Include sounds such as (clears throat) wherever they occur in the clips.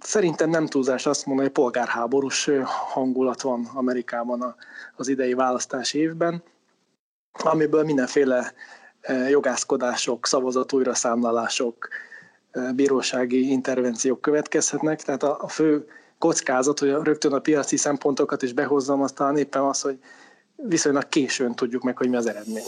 Szerintem nem túlzás azt mondani, hogy polgárháborús hangulat van Amerikában az idei választási évben, amiből mindenféle jogászkodások, szavazat újraszámlálások, bírósági intervenciók következhetnek. Tehát a, fő kockázat, hogy rögtön a piaci szempontokat is behozzam, aztán éppen az, hogy viszonylag későn tudjuk meg, hogy mi az eredmény.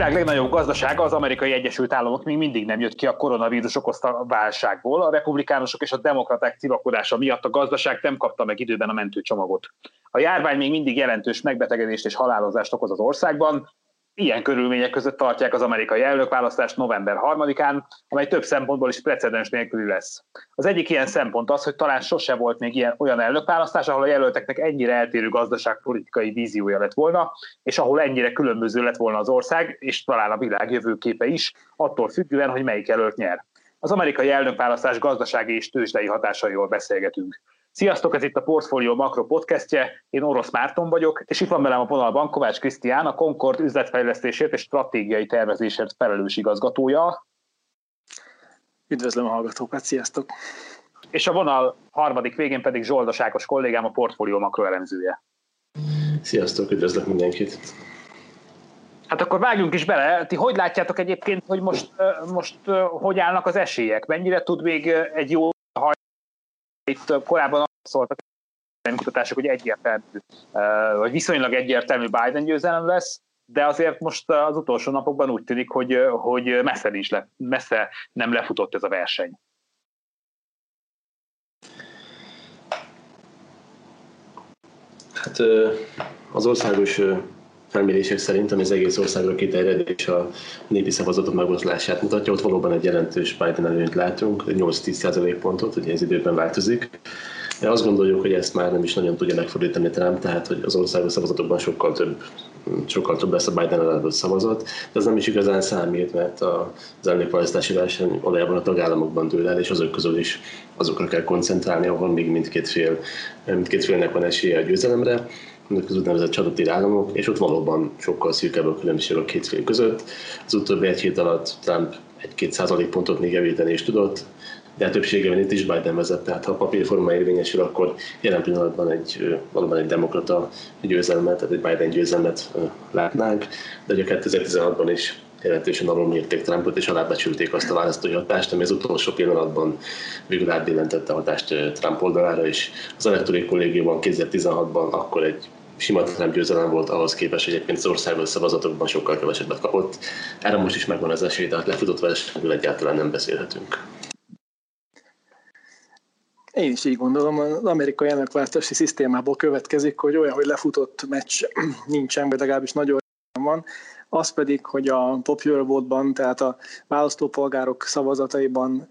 Világ legnagyobb gazdasága, az amerikai Egyesült Államok még mindig nem jött ki a koronavírus okozta válságból. A republikánusok és a demokraták civakodása miatt a gazdaság nem kapta meg időben a mentőcsomagot. A járvány még mindig jelentős megbetegedést és halálozást okoz az országban, Ilyen körülmények között tartják az amerikai elnökválasztást november 3-án, amely több szempontból is precedens nélküli lesz. Az egyik ilyen szempont az, hogy talán sose volt még ilyen, olyan elnökválasztás, ahol a jelölteknek ennyire eltérő gazdaságpolitikai víziója lett volna, és ahol ennyire különböző lett volna az ország, és talán a világ jövőképe is, attól függően, hogy melyik jelölt nyer. Az amerikai elnökválasztás gazdasági és tőzsdei hatásairól beszélgetünk. Sziasztok, ez itt a Portfolio Makro podcastje, én Orosz Márton vagyok, és itt van velem a vonalban Kovács Krisztián, a Concord üzletfejlesztésért és stratégiai tervezésért felelős igazgatója. Üdvözlöm a hallgatókat, sziasztok! És a vonal harmadik végén pedig Zsoldos Ákos kollégám, a Portfolio Makro elemzője. Sziasztok, üdvözlök mindenkit! Hát akkor vágjunk is bele. Ti hogy látjátok egyébként, hogy most, most hogy állnak az esélyek? Mennyire tud még egy jó itt korábban szóltak kutatások, hogy egyértelmű, vagy viszonylag egyértelmű Biden győzelem lesz, de azért most az utolsó napokban úgy tűnik, hogy, hogy messze, nincs le, messze nem lefutott ez a verseny. Hát az országos felmérések szerint, ami az egész országra kiterjed és a népi szavazatok megoszlását mutatja, ott valóban egy jelentős Biden előnyt látunk, 8-10 pontot, ugye ez időben változik. De azt gondoljuk, hogy ezt már nem is nagyon tudja megfordítani Trump, tehát hogy az országos szavazatokban sokkal több, sokkal több lesz a Biden ellen szavazat, de ez nem is igazán számít, mert az elnökválasztási verseny valójában a tagállamokban dől el, és azok közül is azokra kell koncentrálni, ahol még mindkét, fél, mindkét félnek van esélye a győzelemre az úgynevezett csadotír államok, és ott valóban sokkal szűkebb a különbség a két fél között. Az utóbbi egy hét alatt Trump egy-két százalékpontot még javítani is tudott, de a többségében itt is Biden vezet, tehát ha a papírforma érvényesül, akkor jelen pillanatban egy, valóban egy demokrata győzelmet, tehát egy Biden győzelmet látnánk, de ugye 2016-ban is jelentősen alulmérték Trumpot, és alábecsülték azt a választói hatást, ami az utolsó pillanatban végül átbillentette a hatást Trump oldalára, és az elektorai kollégiumban 2016-ban akkor egy sima nem győzelem volt ahhoz képest, hogy egyébként az országos szavazatokban sokkal kevesebbet kapott. Erre most is megvan az esély, tehát lefutott versenyből egyáltalán nem beszélhetünk. Én is így gondolom, az amerikai elnökváltási szisztémából következik, hogy olyan, hogy lefutott meccs (clears throat) nincsen, vagy legalábbis nagyon van, az pedig, hogy a popular vote-ban, tehát a választópolgárok szavazataiban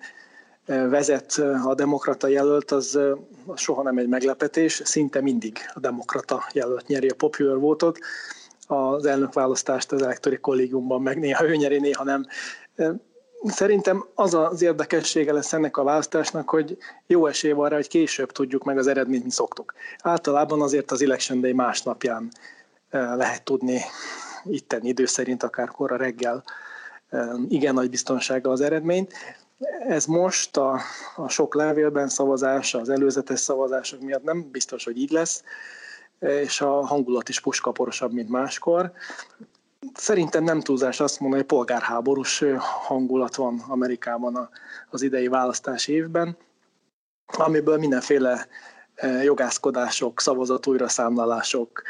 vezet a demokrata jelölt, az, az soha nem egy meglepetés, szinte mindig a demokrata jelölt nyeri a popular votot. Az elnökválasztást az elektori kollégiumban meg néha ő nyeri, néha nem. Szerintem az az érdekessége lesz ennek a választásnak, hogy jó esély van rá, hogy később tudjuk meg az eredményt, mi szoktuk. Általában azért az Election Day másnapján lehet tudni itten idő szerint, akár korra reggel igen nagy biztonsága az eredményt. Ez most a, a sok levélben szavazás, az előzetes szavazások miatt nem biztos, hogy így lesz, és a hangulat is puskaporosabb, mint máskor. Szerintem nem túlzás azt mondani, hogy polgárháborús hangulat van Amerikában az idei választási évben, amiből mindenféle jogászkodások, szavazat újraszámlálások,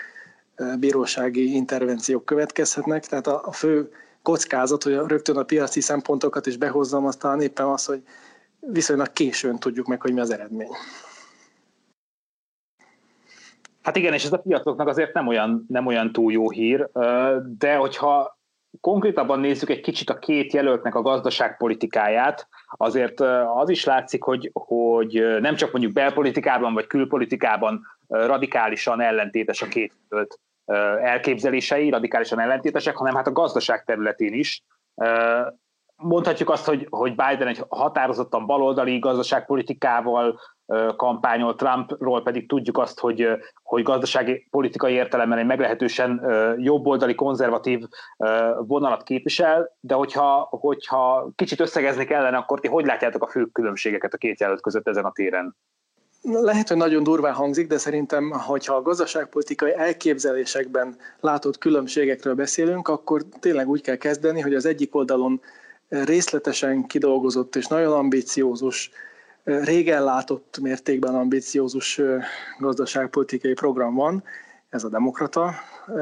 bírósági intervenciók következhetnek. Tehát a fő kockázat, hogy rögtön a piaci szempontokat is behozzam, aztán éppen az, hogy viszonylag későn tudjuk meg, hogy mi az eredmény. Hát igen, és ez a piacoknak azért nem olyan, nem olyan túl jó hír, de hogyha konkrétabban nézzük egy kicsit a két jelöltnek a gazdaságpolitikáját, azért az is látszik, hogy, hogy nem csak mondjuk belpolitikában vagy külpolitikában radikálisan ellentétes a két jelölt elképzelései radikálisan ellentétesek, hanem hát a gazdaság területén is. mondhatjuk azt, hogy, hogy Biden egy határozottan baloldali gazdaságpolitikával kampányol, Trumpról pedig tudjuk azt, hogy, hogy gazdasági politikai értelemben egy meglehetősen jobboldali, konzervatív vonalat képvisel, de hogyha, hogyha kicsit összegezni kellene, akkor ti hogy látjátok a fő különbségeket a két jelölt között ezen a téren? Lehet, hogy nagyon durván hangzik, de szerintem, hogyha a gazdaságpolitikai elképzelésekben látott különbségekről beszélünk, akkor tényleg úgy kell kezdeni, hogy az egyik oldalon részletesen kidolgozott és nagyon ambiciózus, régen látott mértékben ambiciózus gazdaságpolitikai program van, ez a demokrata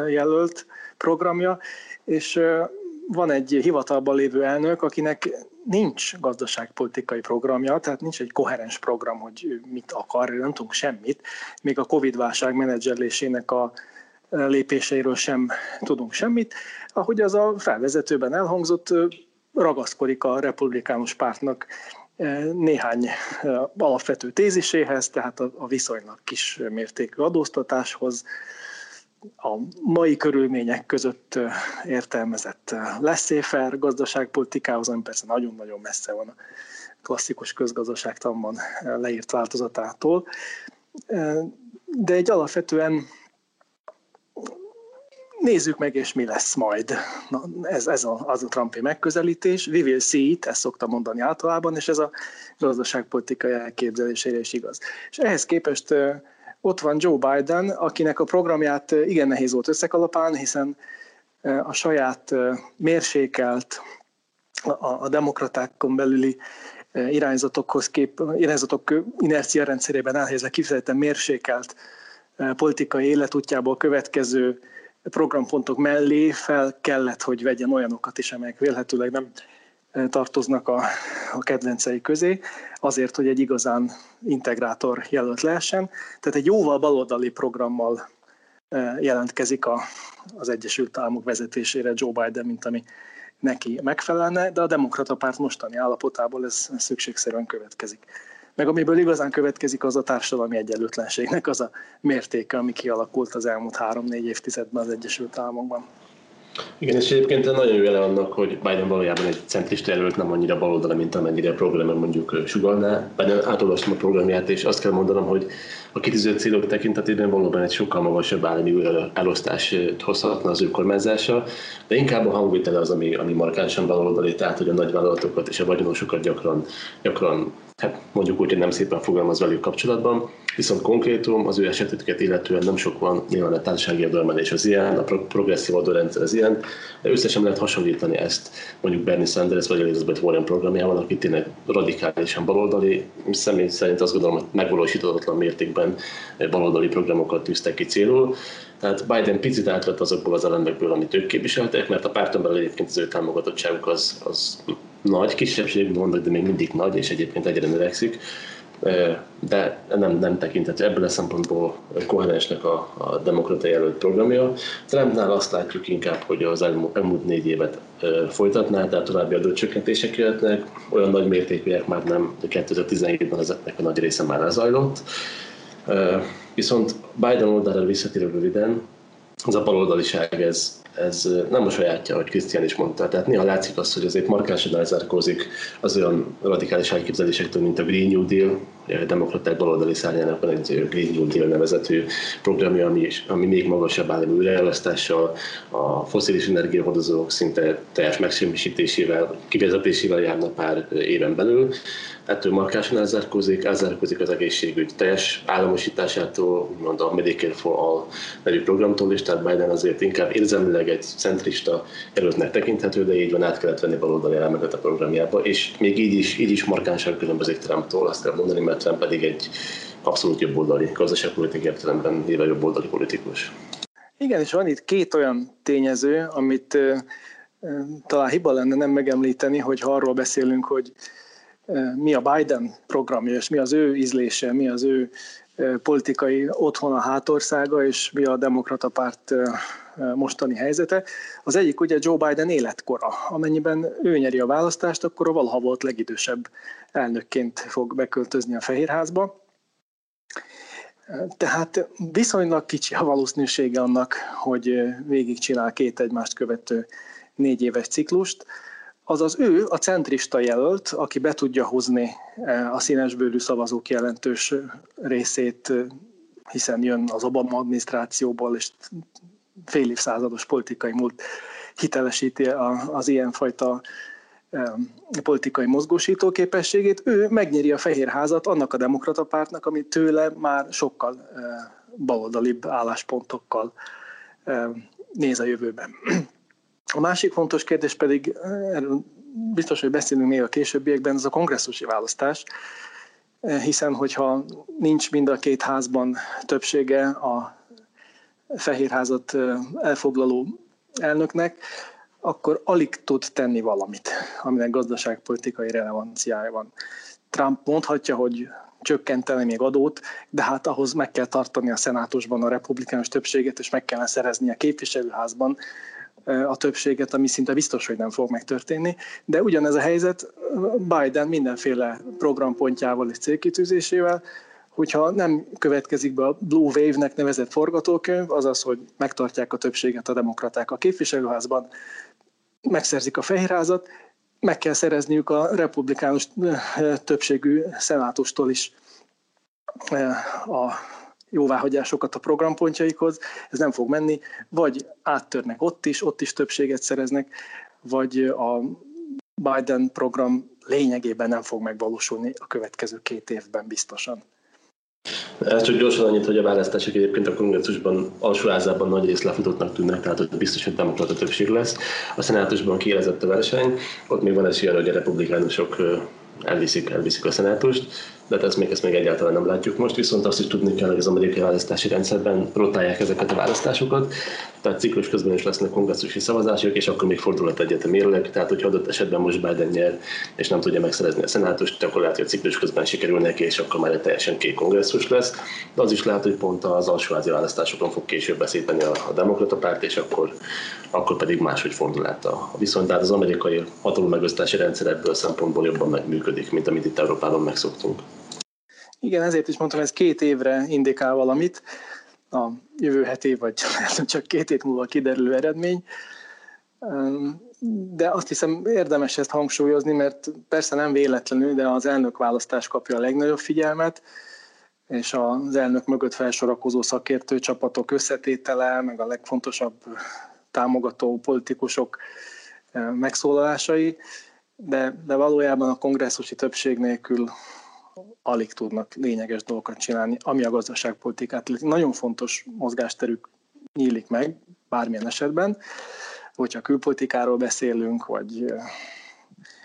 jelölt programja, és van egy hivatalban lévő elnök, akinek nincs gazdaságpolitikai programja, tehát nincs egy koherens program, hogy mit akar, nem tudunk semmit. Még a Covid-válság menedzserlésének a lépéseiről sem tudunk semmit. Ahogy az a felvezetőben elhangzott, ragaszkodik a republikánus pártnak néhány alapvető téziséhez, tehát a viszonylag kis mértékű adóztatáshoz, a mai körülmények között értelmezett leszéfer gazdaságpolitikához, ami persze nagyon-nagyon messze van a klasszikus közgazdaságtanban leírt változatától. De egy alapvetően nézzük meg, és mi lesz majd. Na, ez, ez a, az a Trumpi megközelítés. We will see it, ezt szoktam mondani általában, és ez a gazdaságpolitikai elképzelésére is igaz. És ehhez képest ott van Joe Biden, akinek a programját igen nehéz volt összekalapálni, hiszen a saját mérsékelt, a, a demokratákon belüli irányzatokhoz kép, irányzatok inercia rendszerében elhelyezve kifejezetten mérsékelt politikai életútjából következő programpontok mellé fel kellett, hogy vegyen olyanokat is, amelyek vélhetőleg nem tartoznak a, a kedvencei közé, azért, hogy egy igazán integrátor jelölt lehessen. Tehát egy jóval baloldali programmal jelentkezik a, az Egyesült Államok vezetésére Joe Biden, mint ami neki megfelelne, de a demokrata párt mostani állapotából ez szükségszerűen következik. Meg amiből igazán következik, az a társadalmi egyenlőtlenségnek az a mértéke, ami kialakult az elmúlt három-négy évtizedben az Egyesült Államokban. Igen, és egyébként nagyon jó jele annak, hogy Biden valójában egy centrista jelölt, nem annyira baloldali, mint amennyire a programon mondjuk sugalná. Biden átolvastam a programját, és azt kell mondanom, hogy a kitűzött célok tekintetében valóban egy sokkal magasabb állami elosztást hozhatna az ő kormányzása, de inkább a hangvétele az, ami, ami markánsan baloldali, tehát hogy a nagyvállalatokat és a vagyonosokat gyakran, gyakran hát mondjuk úgy, hogy nem szépen fogalmaz velük kapcsolatban, viszont konkrétum az ő esetüket illetően nem sok van, nyilván a társasági adóemelés az ilyen, a progresszív adórendszer az ilyen, de összesen lehet hasonlítani ezt mondjuk Bernie Sanders vagy Elizabeth Warren programjával, aki tényleg radikálisan baloldali, személy szerint azt gondolom, hogy megvalósítatlan mértékben baloldali programokat tűztek ki célul. Tehát Biden picit átvett azokból az elemekből, amit ők képviseltek, mert a párton belül egyébként az ő támogatottságuk az, az nagy, kisebbségben vannak, de még mindig nagy, és egyébként egyre növekszik de nem, nem tekinthető ebből a szempontból koherensnek a, a demokrata jelölt programja. Trumpnál azt látjuk inkább, hogy az elmúlt négy évet folytatná, tehát további adócsökkentések jöhetnek, olyan nagy mértékűek már nem, de 2017-ben ezeknek a nagy része már lezajlott. Viszont Biden oldalára visszatérő röviden, az a baloldaliság ez, ez nem a sajátja, hogy Krisztián is mondta. Tehát néha látszik az, hogy azért markánsan elzárkózik az olyan radikális elképzelésektől, mint a Green New Deal, a demokraták baloldali szárnyának van egy Green New Deal nevezetű programja, ami, ami még magasabb állami újraelosztással, a foszilis energiahordozók szinte teljes megsemmisítésével, kivezetésével járna pár éven belül. Ettől markásan elzárkózik, elzárkózik az egészségügy teljes államosításától, úgymond a Medicare for All nevű programtól is, tehát Biden azért inkább érzelmileg egy centrista erőtnek tekinthető, de így van át kellett venni baloldali elemeket a programjába, és még így is, így is markánsan különbözik Trumptól, azt kell mondani, mert Trump pedig egy abszolút jobboldali, gazdaságpolitik értelemben jobb jobboldali politikus. Igen, és van itt két olyan tényező, amit talán hiba lenne nem megemlíteni, hogy ha arról beszélünk, hogy mi a Biden programja, és mi az ő ízlése, mi az ő politikai otthona hátországa, és mi a demokrata párt mostani helyzete. Az egyik ugye Joe Biden életkora. Amennyiben ő nyeri a választást, akkor a valaha volt legidősebb elnökként fog beköltözni a Fehérházba. Tehát viszonylag kicsi a valószínűsége annak, hogy végigcsinál két egymást követő négy éves ciklust. Azaz ő a centrista jelölt, aki be tudja hozni a színesbőrű szavazók jelentős részét, hiszen jön az Obama adminisztrációból, és fél évszázados politikai múlt hitelesíti az ilyenfajta politikai mozgósító képességét, ő megnyeri a Fehérházat annak a demokrata pártnak, ami tőle már sokkal baloldalibb álláspontokkal néz a jövőben. A másik fontos kérdés pedig, erről biztos, hogy beszélünk még a későbbiekben, ez a kongresszusi választás, hiszen hogyha nincs mind a két házban többsége a Fehérházat elfoglaló elnöknek, akkor alig tud tenni valamit, aminek gazdaságpolitikai relevanciája van. Trump mondhatja, hogy csökkenteni még adót, de hát ahhoz meg kell tartani a szenátusban a republikánus többséget, és meg kellene szerezni a képviselőházban a többséget, ami szinte biztos, hogy nem fog megtörténni. De ugyanez a helyzet Biden mindenféle programpontjával és célkitűzésével, hogyha nem következik be a Blue Wave-nek nevezett forgatókönyv, azaz, hogy megtartják a többséget a demokraták a képviselőházban, megszerzik a fehérházat, meg kell szerezniük a republikánus többségű szenátustól is a jóváhagyásokat a programpontjaikhoz, ez nem fog menni, vagy áttörnek ott is, ott is többséget szereznek, vagy a Biden program lényegében nem fog megvalósulni a következő két évben biztosan. Ez csak gyorsan annyit, hogy a választások egyébként a kongresszusban alsóházában nagy részt lefutottnak tűnnek, tehát hogy biztos, hogy demokrata többség lesz. A szenátusban kiélezett a verseny, ott még van esélye, hogy a republikánusok elviszik, elviszik a szenátust de hát ezt még, ezt még egyáltalán nem látjuk most, viszont azt is tudni kell, hogy az amerikai választási rendszerben rotálják ezeket a választásokat, tehát ciklus közben is lesznek kongresszusi szavazások, és akkor még fordulat egyetem mérleg, tehát hogyha adott esetben most Biden nyer, és nem tudja megszerezni a szenátust, akkor lehet, hogy a ciklus közben sikerül neki, és akkor már egy teljesen kék kongresszus lesz, de az is lehet, hogy pont az alsóházi választásokon fog később beszélni a, a demokrata párt, és akkor, akkor pedig máshogy fordul át a, a viszont. Tehát az amerikai hatalom megosztási rendszer ebből szempontból jobban megműködik, mint amit itt Európában megszoktunk. Igen, ezért is mondtam, ez két évre indikál valamit, a jövő heti, vagy (laughs) csak két hét múlva kiderülő eredmény. De azt hiszem érdemes ezt hangsúlyozni, mert persze nem véletlenül, de az elnök választás kapja a legnagyobb figyelmet, és az elnök mögött felsorakozó szakértő csapatok összetétele, meg a legfontosabb támogató politikusok megszólalásai, de, de valójában a kongresszusi többség nélkül alig tudnak lényeges dolgokat csinálni, ami a gazdaságpolitikát. Nagyon fontos mozgásterük nyílik meg bármilyen esetben, hogyha külpolitikáról beszélünk, vagy,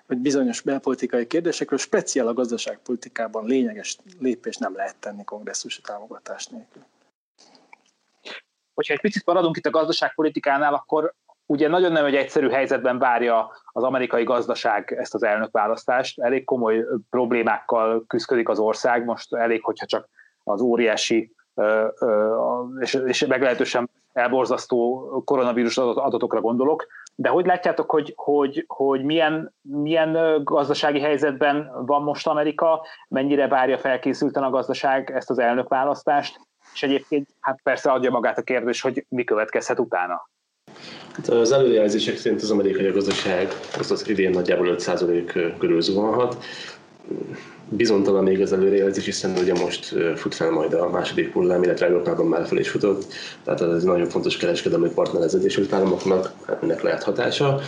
vagy bizonyos belpolitikai kérdésekről, speciál a gazdaságpolitikában lényeges lépés nem lehet tenni kongresszusi támogatás nélkül. Hogyha egy picit maradunk itt a gazdaságpolitikánál, akkor ugye nagyon nem egy egyszerű helyzetben várja az amerikai gazdaság ezt az elnökválasztást. Elég komoly problémákkal küzdik az ország, most elég, hogyha csak az óriási és meglehetősen elborzasztó koronavírus adatokra gondolok. De hogy látjátok, hogy, hogy, hogy milyen, milyen gazdasági helyzetben van most Amerika, mennyire várja felkészülten a gazdaság ezt az elnökválasztást, és egyébként hát persze adja magát a kérdés, hogy mi következhet utána. Hát az előjelzések szerint az amerikai gazdaság az, az idén nagyjából 5% körül zuhanhat. Bizonytalan még az előrejelzés, hiszen ugye most fut fel majd a második hullám, illetve Európában már fel is futott, tehát ez nagyon fontos kereskedelmi partner az Egyesült Államoknak, ennek lehet hatása.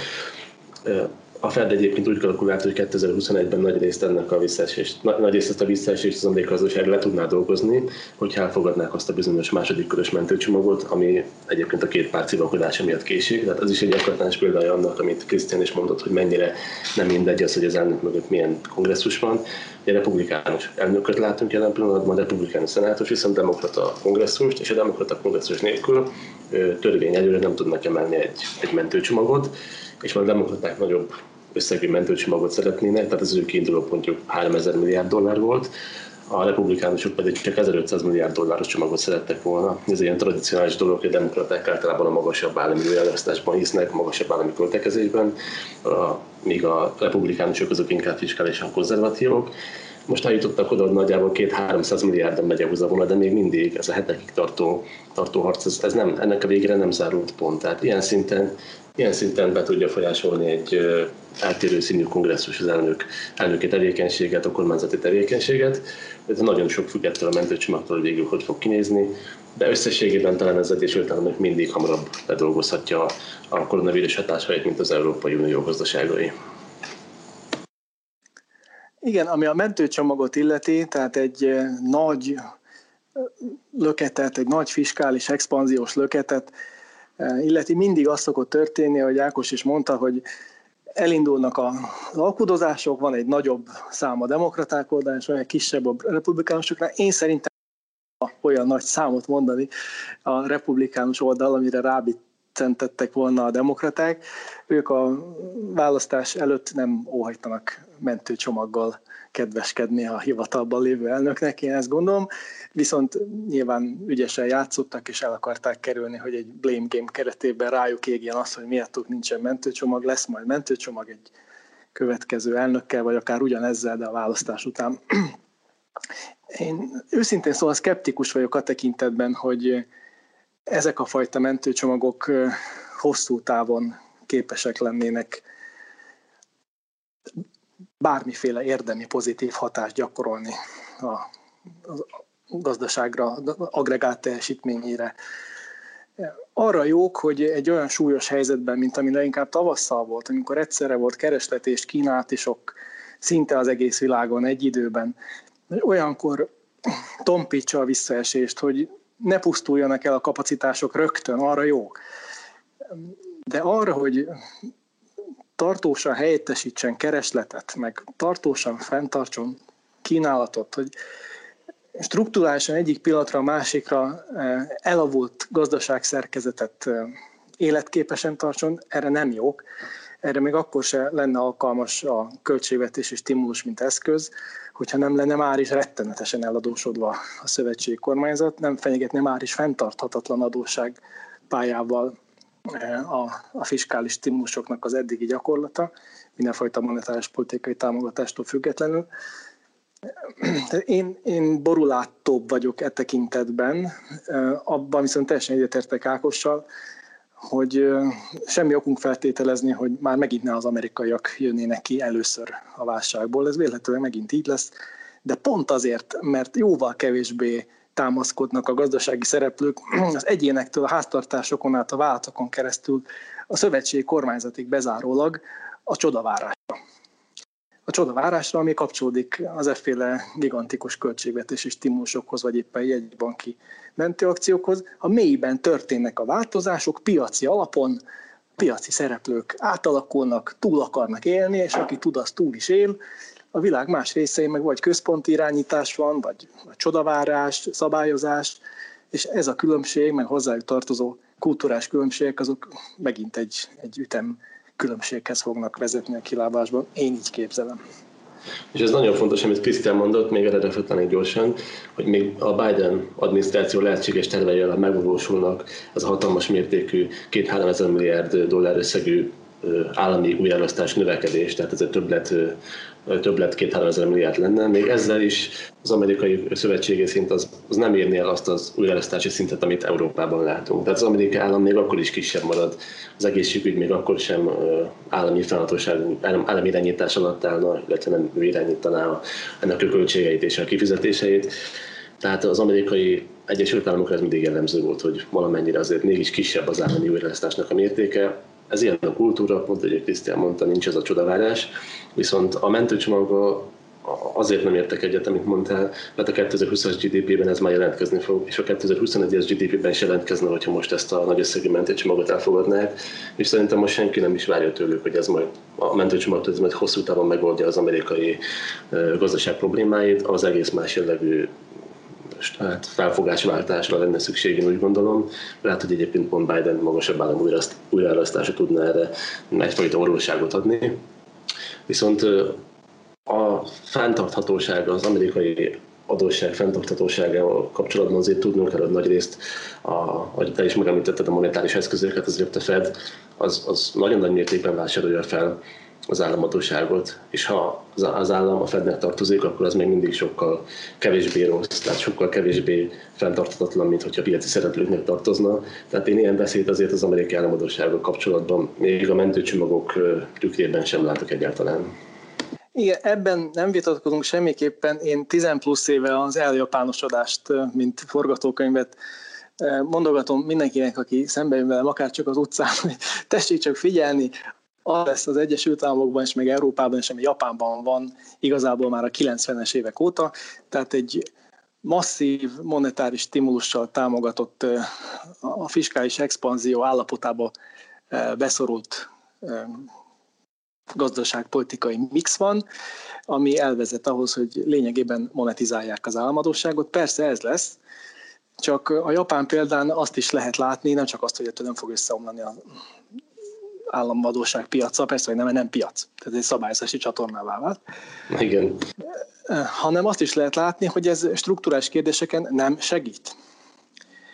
A Fed egyébként úgy kalkulált, hogy 2021-ben nagy részt ennek a visszaesést, nagy részt ezt a visszaesést az amerikai gazdaság le tudná dolgozni, hogyha elfogadnák azt a bizonyos második körös mentőcsomagot, ami egyébként a két párt civakodása miatt késik. Tehát az is egy eklatáns példája annak, amit Krisztián is mondott, hogy mennyire nem mindegy az, hogy az elnök mögött milyen kongresszus van. Egy republikánus elnököt látunk jelen pillanatban, republikánus szenátus, viszont demokrata kongresszust, és a demokrata kongresszus nélkül törvény előre nem tudnak emelni egy, egy mentőcsomagot, és már a demokraták nagyobb összegű mentőcsomagot szeretnének, tehát az ő kiinduló pontjuk 3000 milliárd dollár volt, a republikánusok pedig csak 1500 milliárd dolláros csomagot szerettek volna. Ez egy ilyen tradicionális dolog, hogy a demokraták általában a magasabb állami előállításban hisznek, magasabb állami költekezésben, míg a republikánusok azok inkább fiskálisan konzervatívok. Most eljutottak oda, hogy nagyjából 2-300 milliárdon megy a volna, de még mindig ez a hetekig tartó, tartó harc, ez, ez nem, ennek a végére nem zárult pont. Tehát ilyen szinten ilyen szinten be tudja folyásolni egy eltérő színű kongresszus az elnök, elnöki tevékenységet, a kormányzati tevékenységet. Ez nagyon sok függ ettől a mentőcsomagtól, végül hogy fog kinézni, de összességében talán az Egyesült Államok mindig hamarabb ledolgozhatja a koronavírus hatásait, mint az Európai Unió gazdaságai. Igen, ami a mentőcsomagot illeti, tehát egy nagy löketet, egy nagy fiskális expanziós löketet illeti, mindig az szokott történni, hogy Ákos is mondta, hogy elindulnak az alkudozások, van egy nagyobb szám a demokraták oldalán, és van egy kisebb a republikánusoknál. Én szerintem olyan nagy számot mondani a republikánus oldal, amire rábítentettek volna a demokraták. Ők a választás előtt nem óhajtanak mentőcsomaggal kedveskedni a hivatalban lévő elnöknek, én ezt gondolom, viszont nyilván ügyesen játszottak, és el akarták kerülni, hogy egy blame game keretében rájuk égjen az, hogy miattuk nincsen mentőcsomag, lesz majd mentőcsomag egy következő elnökkel, vagy akár ugyanezzel, de a választás után. Én őszintén szóval szkeptikus vagyok a tekintetben, hogy ezek a fajta mentőcsomagok hosszú távon képesek lennének bármiféle érdemi pozitív hatást gyakorolni a, a gazdaságra, agregált teljesítményére. Arra jók, hogy egy olyan súlyos helyzetben, mint ami leginkább tavasszal volt, amikor egyszerre volt kereslet és kínálat is sok szinte az egész világon egy időben, olyankor tompítsa a visszaesést, hogy ne pusztuljanak el a kapacitások rögtön, arra jó. De arra, hogy tartósan helyettesítsen keresletet, meg tartósan fenntartson kínálatot, hogy strukturálisan egyik pillanatra a másikra eh, elavult gazdaságszerkezetet eh, életképesen tartson, erre nem jók. Erre még akkor se lenne alkalmas a költségvetési stimulus, mint eszköz, hogyha nem lenne már is rettenetesen eladósodva a szövetségi kormányzat, nem fenyegetne már is fenntarthatatlan adóság pályával eh, a, a fiskális stimulusoknak az eddigi gyakorlata, mindenfajta monetáris politikai támogatástól függetlenül. Én, én borulátóbb vagyok e tekintetben, eh, abban viszont teljesen egyetértek Ákossal, hogy semmi okunk feltételezni, hogy már megint ne az amerikaiak jönnének ki először a válságból. Ez véletlenül megint így lesz, de pont azért, mert jóval kevésbé támaszkodnak a gazdasági szereplők (clears throat) az egyénektől, a háztartásokon át, a vállalatokon keresztül a szövetségi kormányzatig bezárólag a csodavárásra a csodavárásra, ami kapcsolódik az efféle gigantikus költségvetési stimulusokhoz, vagy éppen jegybanki mentőakciókhoz. A mélyben történnek a változások, piaci alapon, piaci szereplők átalakulnak, túl akarnak élni, és aki tud, az túl is él. A világ más részein meg vagy központi irányítás van, vagy, vagy csodavárás, szabályozás, és ez a különbség, meg hozzájuk tartozó kulturális különbségek, azok megint egy, egy ütem különbséghez fognak vezetni a kilábásban. Én így képzelem. És ez nagyon fontos, amit Krisztián mondott, még erre reflektálni gyorsan, hogy még a Biden adminisztráció lehetséges tervei alá megvalósulnak ez a hatalmas mértékű 2-3 ezer milliárd dollár összegű állami újjálasztás növekedés, tehát ez egy többlet többlet két-három ezer milliárd lenne. Még ezzel is az amerikai szövetségi szint az, az nem érné el azt az újraelosztási szintet, amit Európában látunk. Tehát az amerikai állam még akkor is kisebb marad, az egészségügy még akkor sem állami fennhatóság, állami irányítás alatt állna, illetve nem ő irányítaná ennek a költségeit és a kifizetéseit. Tehát az amerikai Egyesült Államokra ez mindig jellemző volt, hogy valamennyire azért mégis kisebb az állami újraelosztásnak a mértéke, ez ilyen a kultúra, pont hogy Krisztián mondta, nincs ez a csodavárás, viszont a mentőcsomaggal azért nem értek egyet, amit mondtál, mert a 2020-as GDP-ben ez már jelentkezni fog, és a 2021-es GDP-ben is jelentkezne, hogyha most ezt a nagy összegű mentőcsomagot elfogadnák, és szerintem most senki nem is várja tőlük, hogy ez majd a mentőcsomag ez majd hosszú távon megoldja az amerikai gazdaság problémáit, az egész más jellegű hát felfogásváltásra lenne szükség, én úgy gondolom. Lehet, hogy egyébként pont Biden magasabb állam újraelasztása tudna erre egyfajta orvosságot adni. Viszont a fenntarthatóság, az amerikai adósság fenntarthatóságával kapcsolatban azért tudnunk kell, hogy nagy részt, a, ahogy te is megemlítetted a monetáris eszközöket, azért a Fed az, az nagyon nagy mértékben vásárolja fel az államadóságot, és ha az állam a Fednek tartozik, akkor az még mindig sokkal kevésbé rossz, tehát sokkal kevésbé fenntartatatlan, mint hogyha piaci szereplőknek tartozna. Tehát én ilyen beszélt azért az amerikai államadósággal kapcsolatban még a mentőcsomagok tükrében sem látok egyáltalán. Igen, ebben nem vitatkozunk semmiképpen. Én 10 plusz éve az eljapánosodást, mint forgatókönyvet mondogatom mindenkinek, aki szembe jön velem, akár csak az utcán, hogy tessék csak figyelni, az lesz az Egyesült Államokban és meg Európában és ami Japánban van igazából már a 90-es évek óta, tehát egy masszív monetáris stimulussal támogatott a fiskális expanzió állapotába beszorult gazdaságpolitikai mix van, ami elvezet ahhoz, hogy lényegében monetizálják az államadóságot. Persze ez lesz, csak a japán példán azt is lehet látni, nem csak azt, hogy ettől nem fog összeomlani az államadóság piaca, persze, hogy nem, nem piac, tehát egy szabályozási csatornává vált. Igen. Hanem azt is lehet látni, hogy ez struktúrás kérdéseken nem segít.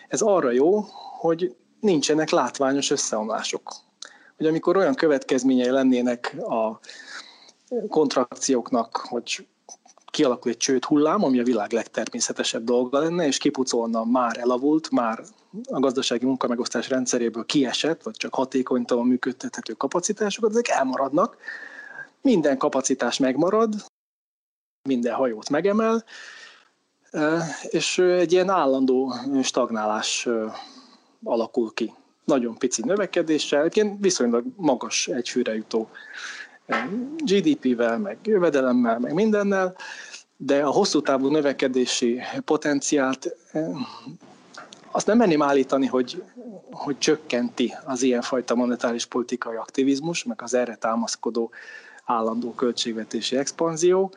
Ez arra jó, hogy nincsenek látványos összeomlások. Hogy amikor olyan következményei lennének a kontrakcióknak, hogy kialakul egy csőd hullám, ami a világ legtermészetesebb dolga lenne, és kipucolna már elavult, már a gazdasági munkamegosztás rendszeréből kiesett, vagy csak hatékonytalan működtethető kapacitásokat, ezek elmaradnak. Minden kapacitás megmarad, minden hajót megemel, és egy ilyen állandó stagnálás alakul ki. Nagyon pici növekedéssel, egyébként viszonylag magas egyfőre jutó GDP-vel, meg jövedelemmel, meg mindennel, de a hosszú távú növekedési potenciált azt nem menném állítani, hogy, hogy csökkenti az ilyenfajta monetáris politikai aktivizmus, meg az erre támaszkodó állandó költségvetési expanzió,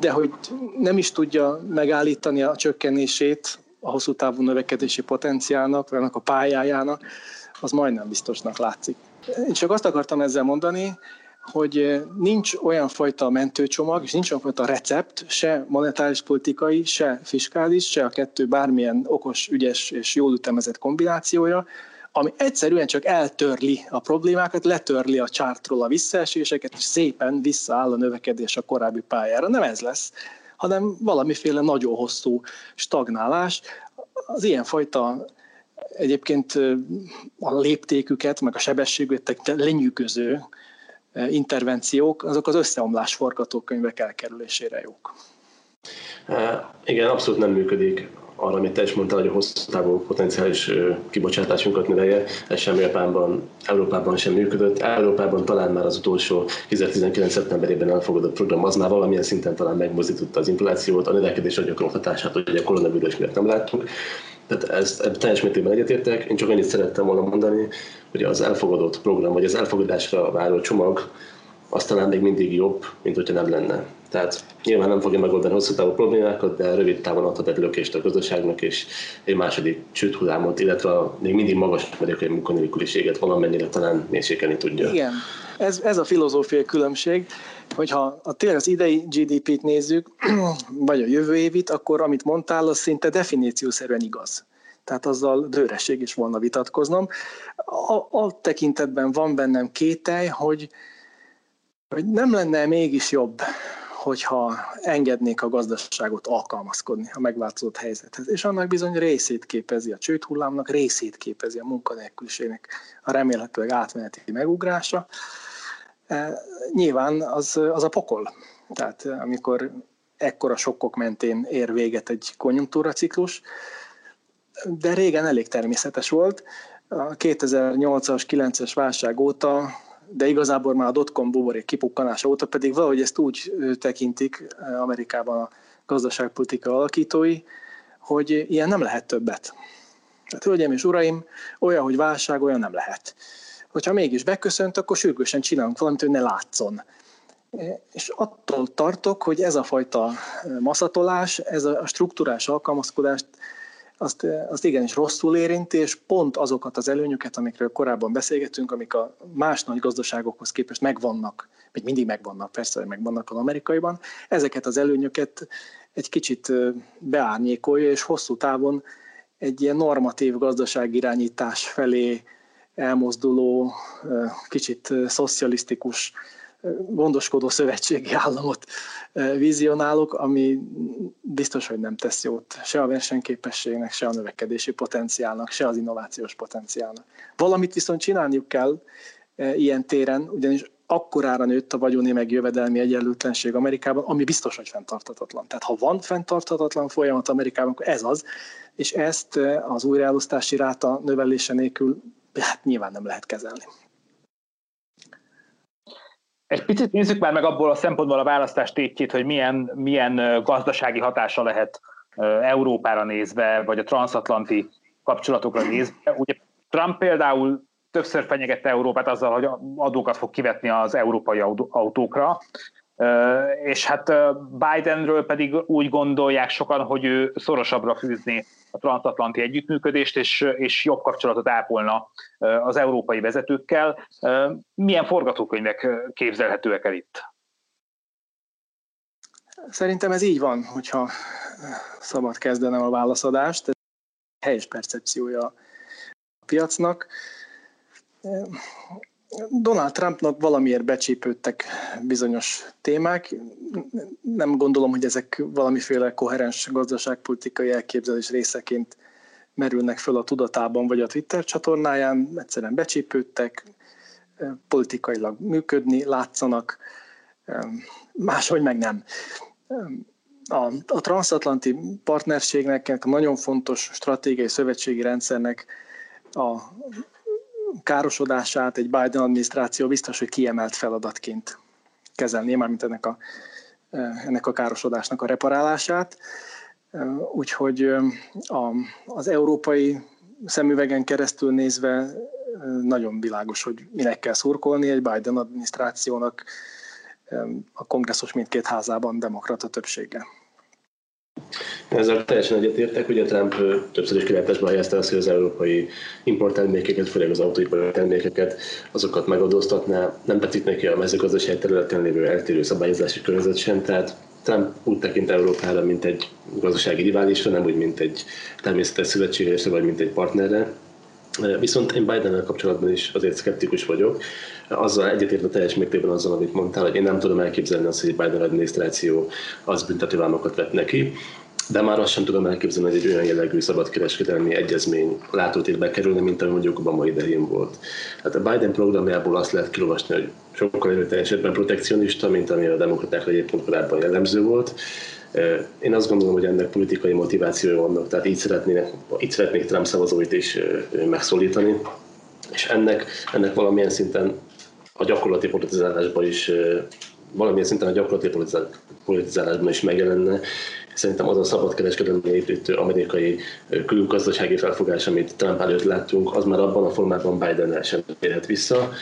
de hogy nem is tudja megállítani a csökkenését a hosszú távú növekedési potenciálnak, vagy annak a pályájának, az majdnem biztosnak látszik. Én csak azt akartam ezzel mondani, hogy nincs olyan fajta mentőcsomag, és nincs olyan fajta recept, se monetáris politikai, se fiskális, se a kettő bármilyen okos, ügyes és jól ütemezett kombinációja, ami egyszerűen csak eltörli a problémákat, letörli a csártról a visszaeséseket, és szépen visszaáll a növekedés a korábbi pályára. Nem ez lesz, hanem valamiféle nagyon hosszú stagnálás. Az ilyenfajta egyébként a léptéküket, meg a sebességüket lenyűgöző intervenciók, azok az összeomlás forgatókönyvek elkerülésére jók. Igen, abszolút nem működik arra, amit te is mondtál, hogy a hosszú távú potenciális kibocsátásunkat növelje, ez sem Japánban, Európában sem működött. Európában talán már az utolsó 2019. szeptemberében elfogadott program az már valamilyen szinten talán megmozdította az inflációt, a növekedés gyakorolt hatását, hogy a koronavírus miatt nem láttunk. Tehát ezt teljes mértékben egyetértek. Én csak annyit szerettem volna mondani, hogy az elfogadott program, vagy az elfogadásra váró csomag, az talán még mindig jobb, mint hogyha nem lenne. Tehát nyilván nem fogja megoldani hosszú távú problémákat, de rövid távon adhat egy lökést a gazdaságnak, és egy második csődhullámot, illetve a még mindig magas amerikai munkanélküliséget valamennyire talán mérsékelni tudja. Igen, ez, ez a filozófiai különbség, hogyha a tényleg az idei GDP-t nézzük, (clears throat) vagy a jövő évit, akkor amit mondtál, az szinte definíciószerűen igaz. Tehát azzal dőresség is volna vitatkoznom. A, a tekintetben van bennem kételj, hogy, hogy nem lenne mégis jobb, hogyha engednék a gazdaságot alkalmazkodni a megváltozott helyzethez. És annak bizony részét képezi a csődhullámnak, részét képezi a munkanélküliségnek a remélhetőleg átmeneti megugrása. E, nyilván az, az a pokol. Tehát amikor ekkora sokkok mentén ér véget egy konjunktúraciklus, de régen elég természetes volt. A 2008-as, 9-es válság óta de igazából már a dotcom buborék kipukkanása óta pedig valahogy ezt úgy tekintik Amerikában a gazdaságpolitika alakítói, hogy ilyen nem lehet többet. Tehát, hölgyeim és uraim, olyan, hogy válság, olyan nem lehet. Hogyha mégis beköszönt, akkor sürgősen csinálunk valamit, hogy ne látszon. És attól tartok, hogy ez a fajta maszatolás, ez a struktúrás alkalmazkodást azt, azt igenis rosszul érinti, és pont azokat az előnyöket, amikről korábban beszélgettünk, amik a más nagy gazdaságokhoz képest megvannak, még mindig megvannak, persze, hogy megvannak az amerikaiban, ezeket az előnyöket egy kicsit beárnyékolja, és hosszú távon egy ilyen normatív gazdaságirányítás felé elmozduló, kicsit szocialisztikus, gondoskodó szövetségi államot vizionálok, ami biztos, hogy nem tesz jót se a versenyképességnek, se a növekedési potenciálnak, se az innovációs potenciálnak. Valamit viszont csinálniuk kell ilyen téren, ugyanis akkorára nőtt a vagyoni meg jövedelmi egyenlőtlenség Amerikában, ami biztos, hogy fenntarthatatlan. Tehát ha van fenntarthatatlan folyamat Amerikában, akkor ez az, és ezt az újraelosztási ráta növelése nélkül hát nyilván nem lehet kezelni. Picit nézzük már meg abból a szempontból a választás tétjét, hogy milyen, milyen gazdasági hatása lehet Európára nézve, vagy a transatlanti kapcsolatokra nézve. Ugye Trump például többször fenyegette Európát azzal, hogy adókat fog kivetni az európai autókra, és hát Bidenről pedig úgy gondolják sokan, hogy ő szorosabbra fűzni a transatlanti együttműködést, és, és jobb kapcsolatot ápolna az európai vezetőkkel. Milyen forgatókönyvek képzelhetőek el itt? Szerintem ez így van, hogyha szabad kezdenem a válaszadást. Ez helyes percepciója a piacnak. Donald Trumpnak valamiért becsípődtek bizonyos témák. Nem gondolom, hogy ezek valamiféle koherens gazdaságpolitikai elképzelés részeként merülnek föl a tudatában vagy a Twitter csatornáján. Egyszerűen becsípődtek, politikailag működni látszanak, máshogy meg nem. A, a transatlanti partnerségnek, a nagyon fontos stratégiai szövetségi rendszernek a károsodását egy Biden adminisztráció biztos, hogy kiemelt feladatként kezelné, mármint ennek a, ennek a károsodásnak a reparálását. Úgyhogy a, az európai szemüvegen keresztül nézve nagyon világos, hogy minek kell szurkolni egy Biden adminisztrációnak a kongresszus mindkét házában demokrata többséggel. Ezzel teljesen egyetértek, ugye Trump többször is kilátásba helyezte azt, hogy az európai importtermékeket, főleg az autóipari termékeket, azokat megadóztatná. Nem tetszik neki a mezőgazdaság területen lévő eltérő szabályozási környezet sem, tehát Trump úgy tekint Európára, mint egy gazdasági riválisra, nem úgy, mint egy természetes szövetségesre, vagy mint egy partnerre. Viszont én biden kapcsolatban is azért szkeptikus vagyok. Azzal egyetértve teljes mértékben azzal, amit mondtál, hogy én nem tudom elképzelni azt, hogy Biden adminisztráció az büntetővámokat vett neki de már azt sem tudom elképzelni, hogy egy olyan jellegű szabadkereskedelmi egyezmény látótérbe kerülne, mint ami mondjuk Obama idején volt. Hát a Biden programjából azt lehet kilolvasni, hogy sokkal erőteljesebben protekcionista, mint ami a demokratákra egyébként korábban jellemző volt. Én azt gondolom, hogy ennek politikai motivációja vannak, tehát így, szeretnének, így szeretnék Trump szavazóit is megszólítani, és ennek, ennek valamilyen szinten a gyakorlati politizálásban is valamilyen szinten a gyakorlati politizálásban is megjelenne, Szerintem az a szabadkereskedelmi építő amerikai külgazdasági felfogás, amit Trump előtt láttunk, az már abban a formában Biden sem térhet vissza.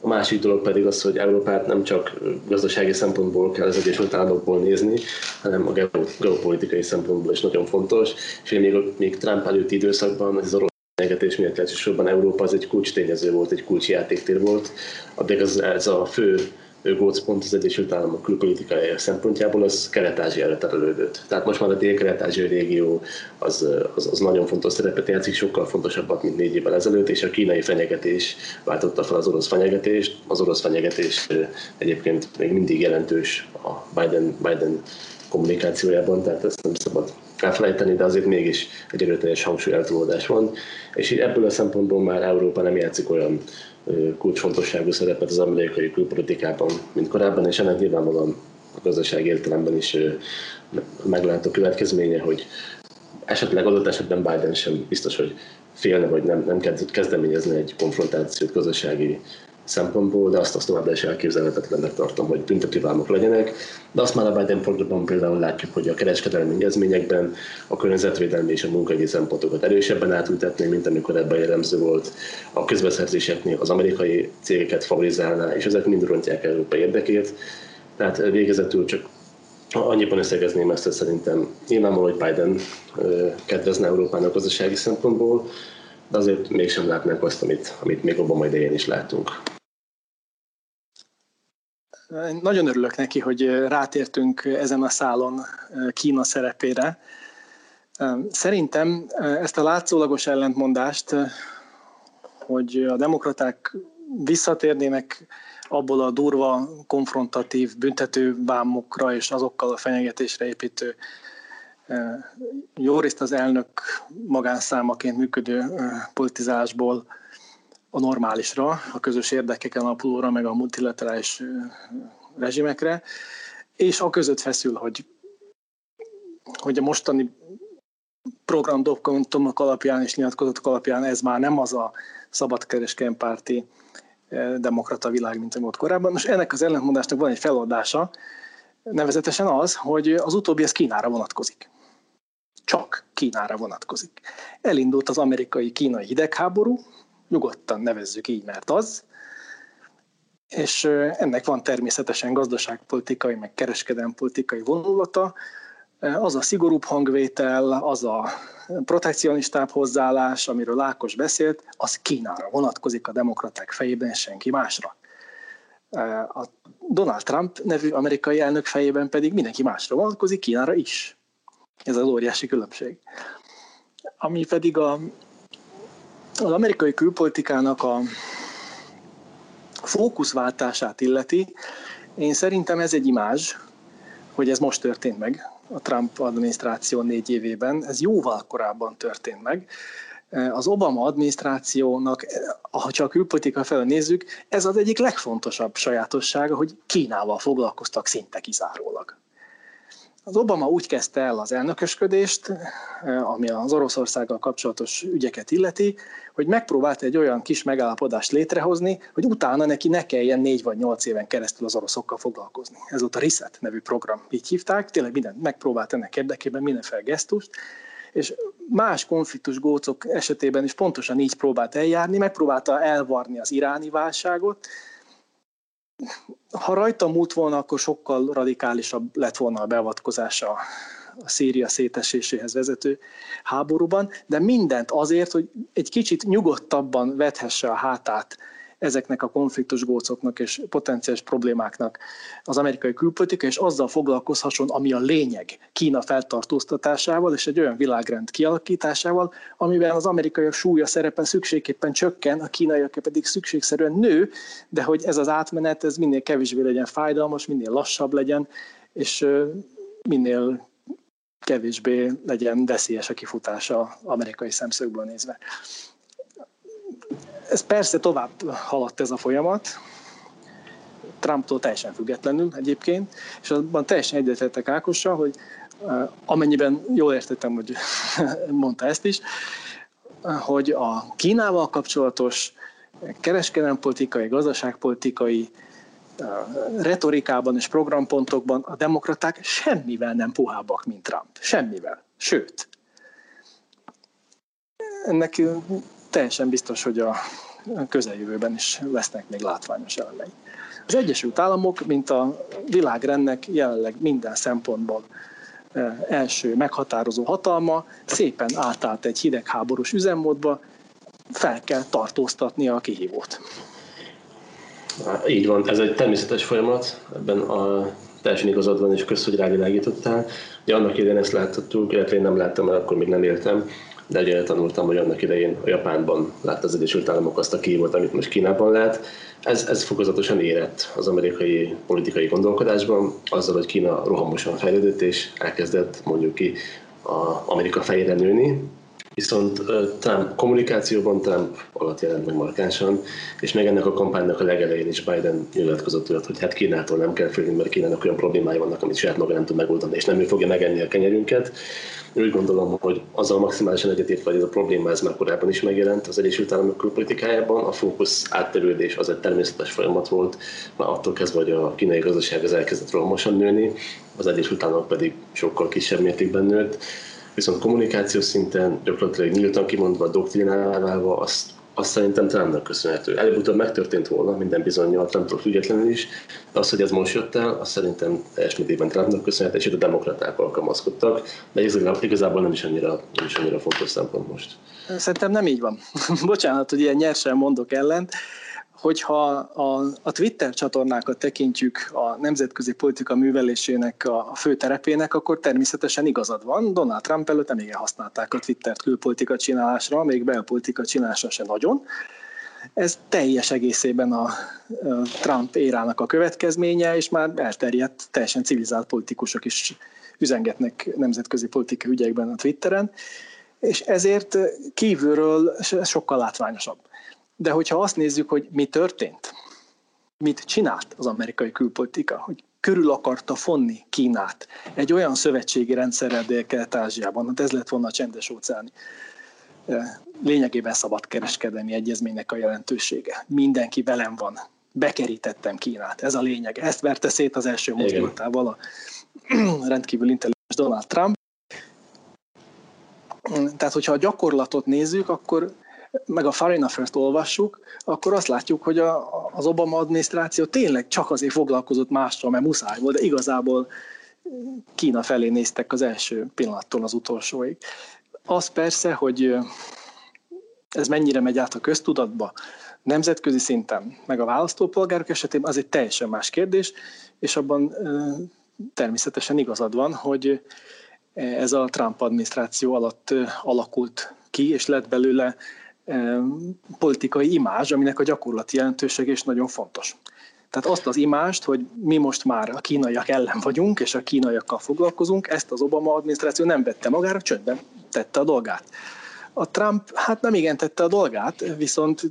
A másik dolog pedig az, hogy Európát nem csak gazdasági szempontból kell az Egyesült Államokból nézni, hanem a geopolitikai szempontból is nagyon fontos. És még, még Trump előtti időszakban az orosz fenyegetés miatt elsősorban Európa az egy kulcs tényező volt, egy kulcsjátéktér volt, addig ez, ez a fő gócpont az Egyesült Államok külpolitikai szempontjából az Kelet-Ázsiára terelődött. Tehát most már a dél-kelet-ázsiai régió az, az, az, nagyon fontos szerepet játszik, sokkal fontosabbat, mint négy évvel ezelőtt, és a kínai fenyegetés váltotta fel az orosz fenyegetést. Az orosz fenyegetés egyébként még mindig jelentős a Biden, Biden kommunikációjában, tehát ezt nem szabad elfelejteni, de azért mégis egy erőteljes hangsúlyeltolódás van, és ebből a szempontból már Európa nem játszik olyan kulcsfontosságú szerepet az amerikai külpolitikában, mint korábban, és ennek nyilvánvalóan a gazdaság értelemben is meglátó következménye, hogy esetleg adott esetben Biden sem biztos, hogy félne, vagy nem, nem kezdeményezni egy konfrontációt gazdasági szempontból, de azt, azt továbbra is elképzelhetetlennek tartom, hogy tüntetővámok legyenek. De azt már a Biden programban például látjuk, hogy a kereskedelmi egyezményekben a környezetvédelmi és a munkahogyi szempontokat erősebben átültetné, mint amikor ebben jellemző volt. A közbeszerzéseknél az amerikai cégeket favorizálná, és ezek mind rontják Európa érdekét. Tehát végezetül csak annyiban összegezném ezt, hogy szerintem nyilvánvaló, hogy Biden kedvezne Európának gazdasági szempontból, de azért mégsem látnánk azt, amit, amit még Obama idején is láttunk. Nagyon örülök neki, hogy rátértünk ezen a szálon Kína szerepére. Szerintem ezt a látszólagos ellentmondást hogy a demokraták visszatérnének abból a durva, konfrontatív büntető vámokra és azokkal a fenyegetésre építő jó részt az elnök magánszámaként működő politizálásból a normálisra, a közös érdekeken alapulóra, meg a multilaterális rezsimekre, és a között feszül, hogy, hogy a mostani programdokumentumok alapján és nyilatkozatok alapján ez már nem az a szabadkereskedelmi párti demokrata világ, mint volt korábban. Most ennek az ellentmondásnak van egy feloldása, nevezetesen az, hogy az utóbbi az Kínára vonatkozik. Csak Kínára vonatkozik. Elindult az amerikai-kínai hidegháború, nyugodtan nevezzük így, mert az, és ennek van természetesen gazdaságpolitikai, meg kereskedelmi vonulata, az a szigorúbb hangvétel, az a protekcionistább hozzáállás, amiről Ákos beszélt, az Kínára vonatkozik a demokraták fejében, senki másra. A Donald Trump nevű amerikai elnök fejében pedig mindenki másra vonatkozik, Kínára is. Ez az óriási különbség. Ami pedig a, az amerikai külpolitikának a fókuszváltását illeti, én szerintem ez egy imázs, hogy ez most történt meg a Trump adminisztráció négy évében, ez jóval korábban történt meg. Az Obama adminisztrációnak, ha csak a külpolitika felől nézzük, ez az egyik legfontosabb sajátossága, hogy Kínával foglalkoztak szinte kizárólag. Az Obama úgy kezdte el az elnökösködést, eh, ami az Oroszországgal kapcsolatos ügyeket illeti, hogy megpróbált egy olyan kis megállapodást létrehozni, hogy utána neki ne kelljen négy vagy nyolc éven keresztül az oroszokkal foglalkozni. Ez volt a RISET nevű program, így hívták, tényleg mindent megpróbált ennek érdekében mindenféle gesztust, és más konfliktus gócok esetében is pontosan így próbált eljárni, megpróbálta elvarni az iráni válságot, ha rajta múlt volna, akkor sokkal radikálisabb lett volna a beavatkozása a Szíria széteséséhez vezető háborúban, de mindent azért, hogy egy kicsit nyugodtabban vethesse a hátát ezeknek a konfliktus gócoknak és potenciális problémáknak az amerikai külpolitika, és azzal foglalkozhasson, ami a lényeg Kína feltartóztatásával és egy olyan világrend kialakításával, amiben az amerikaiak súlya szerepe szükségképpen csökken, a kínaiak pedig szükségszerűen nő, de hogy ez az átmenet ez minél kevésbé legyen fájdalmas, minél lassabb legyen, és minél kevésbé legyen veszélyes a kifutása amerikai szemszögből nézve. Ez persze tovább haladt ez a folyamat, Trumptól teljesen függetlenül egyébként, és abban teljesen egyetértek Ákossal, hogy amennyiben jól értettem, hogy (laughs) mondta ezt is, hogy a Kínával kapcsolatos kereskedelempolitikai, gazdaságpolitikai retorikában és programpontokban a demokraták semmivel nem puhábbak, mint Trump. Semmivel. Sőt, ennek teljesen biztos, hogy a közeljövőben is lesznek még látványos elemei. Az Egyesült Államok, mint a világrendnek jelenleg minden szempontból e, első meghatározó hatalma, szépen átállt egy hidegháborús üzemmódba, fel kell tartóztatni a kihívót. Így van, ez egy természetes folyamat, ebben a teljesen igazad van, és kösz, hogy rávilágítottál. Ugye annak idején ezt láthattuk, illetve én nem láttam, mert akkor még nem értem, de ugye tanultam, hogy annak idején a Japánban látta az Egyesült Államok azt a kívót, amit most Kínában lát. Ez, ez fokozatosan érett az amerikai politikai gondolkodásban, azzal, hogy Kína rohamosan fejlődött, és elkezdett mondjuk ki a Amerika fejére nőni, Viszont Trump kommunikációban Trump alatt jelent meg markánsan, és még ennek a kampánynak a legelején is Biden nyilatkozott olyat, hogy hát Kínától nem kell félni, mert Kínának olyan problémái vannak, amit saját maga nem tud megoldani, és nem ő fogja megenni a kenyerünket. Én úgy gondolom, hogy azzal maximálisan egyetért hogy ez a probléma ez már korábban is megjelent az Egyesült Államok külpolitikájában. A fókusz átterülés az egy természetes folyamat volt, már attól kezdve, hogy a kínai gazdaság az elkezdett rohamosan nőni, az Egyesült Államok pedig sokkal kisebb mértékben nőtt Viszont kommunikáció szinten gyakorlatilag nyíltan kimondva, doktrinálva, azt, azt szerintem Trumpnak köszönhető. Előbb-utóbb megtörtént volna, minden bizonyal Trumptól függetlenül is, de az, hogy ez most jött el, azt szerintem teljes mértékben Trumpnak köszönhető, és itt a demokraták alkalmazkodtak, de ez igazából nem is annyira, nem is annyira fontos szempont most. Szerintem nem így van. (laughs) Bocsánat, hogy ilyen nyersen mondok ellent hogyha a, a Twitter csatornákat tekintjük a nemzetközi politika művelésének a, a fő terepének, akkor természetesen igazad van. Donald Trump előtt nem igen használták a Twittert külpolitika csinálásra, még belpolitika csinálásra se nagyon. Ez teljes egészében a Trump érának a következménye, és már elterjedt, teljesen civilizált politikusok is üzengetnek nemzetközi politikai ügyekben a Twitteren, és ezért kívülről sokkal látványosabb. De hogyha azt nézzük, hogy mi történt, mit csinált az amerikai külpolitika, hogy körül akarta fonni Kínát egy olyan szövetségi rendszerrel Dél-Kelet-Ázsiában, hát ez lett volna a csendes óceáni lényegében szabadkereskedelmi egyezménynek a jelentősége. Mindenki velem van. Bekerítettem Kínát. Ez a lényeg. Ezt verte szét az első mozdulatával a (clears throat) rendkívül intelligens Donald Trump. Tehát, hogyha a gyakorlatot nézzük, akkor meg a Foreign Affairs-t olvassuk, akkor azt látjuk, hogy a, az Obama adminisztráció tényleg csak azért foglalkozott mással, mert muszáj volt, de igazából Kína felé néztek az első pillanattól az utolsóig. Az persze, hogy ez mennyire megy át a köztudatba, nemzetközi szinten, meg a választópolgárok esetében, az egy teljesen más kérdés, és abban természetesen igazad van, hogy ez a Trump adminisztráció alatt alakult ki, és lett belőle politikai imázs, aminek a gyakorlati jelentőség is nagyon fontos. Tehát azt az imást, hogy mi most már a kínaiak ellen vagyunk, és a kínaiakkal foglalkozunk, ezt az Obama adminisztráció nem vette magára, csöndben tette a dolgát. A Trump hát nem igen tette a dolgát, viszont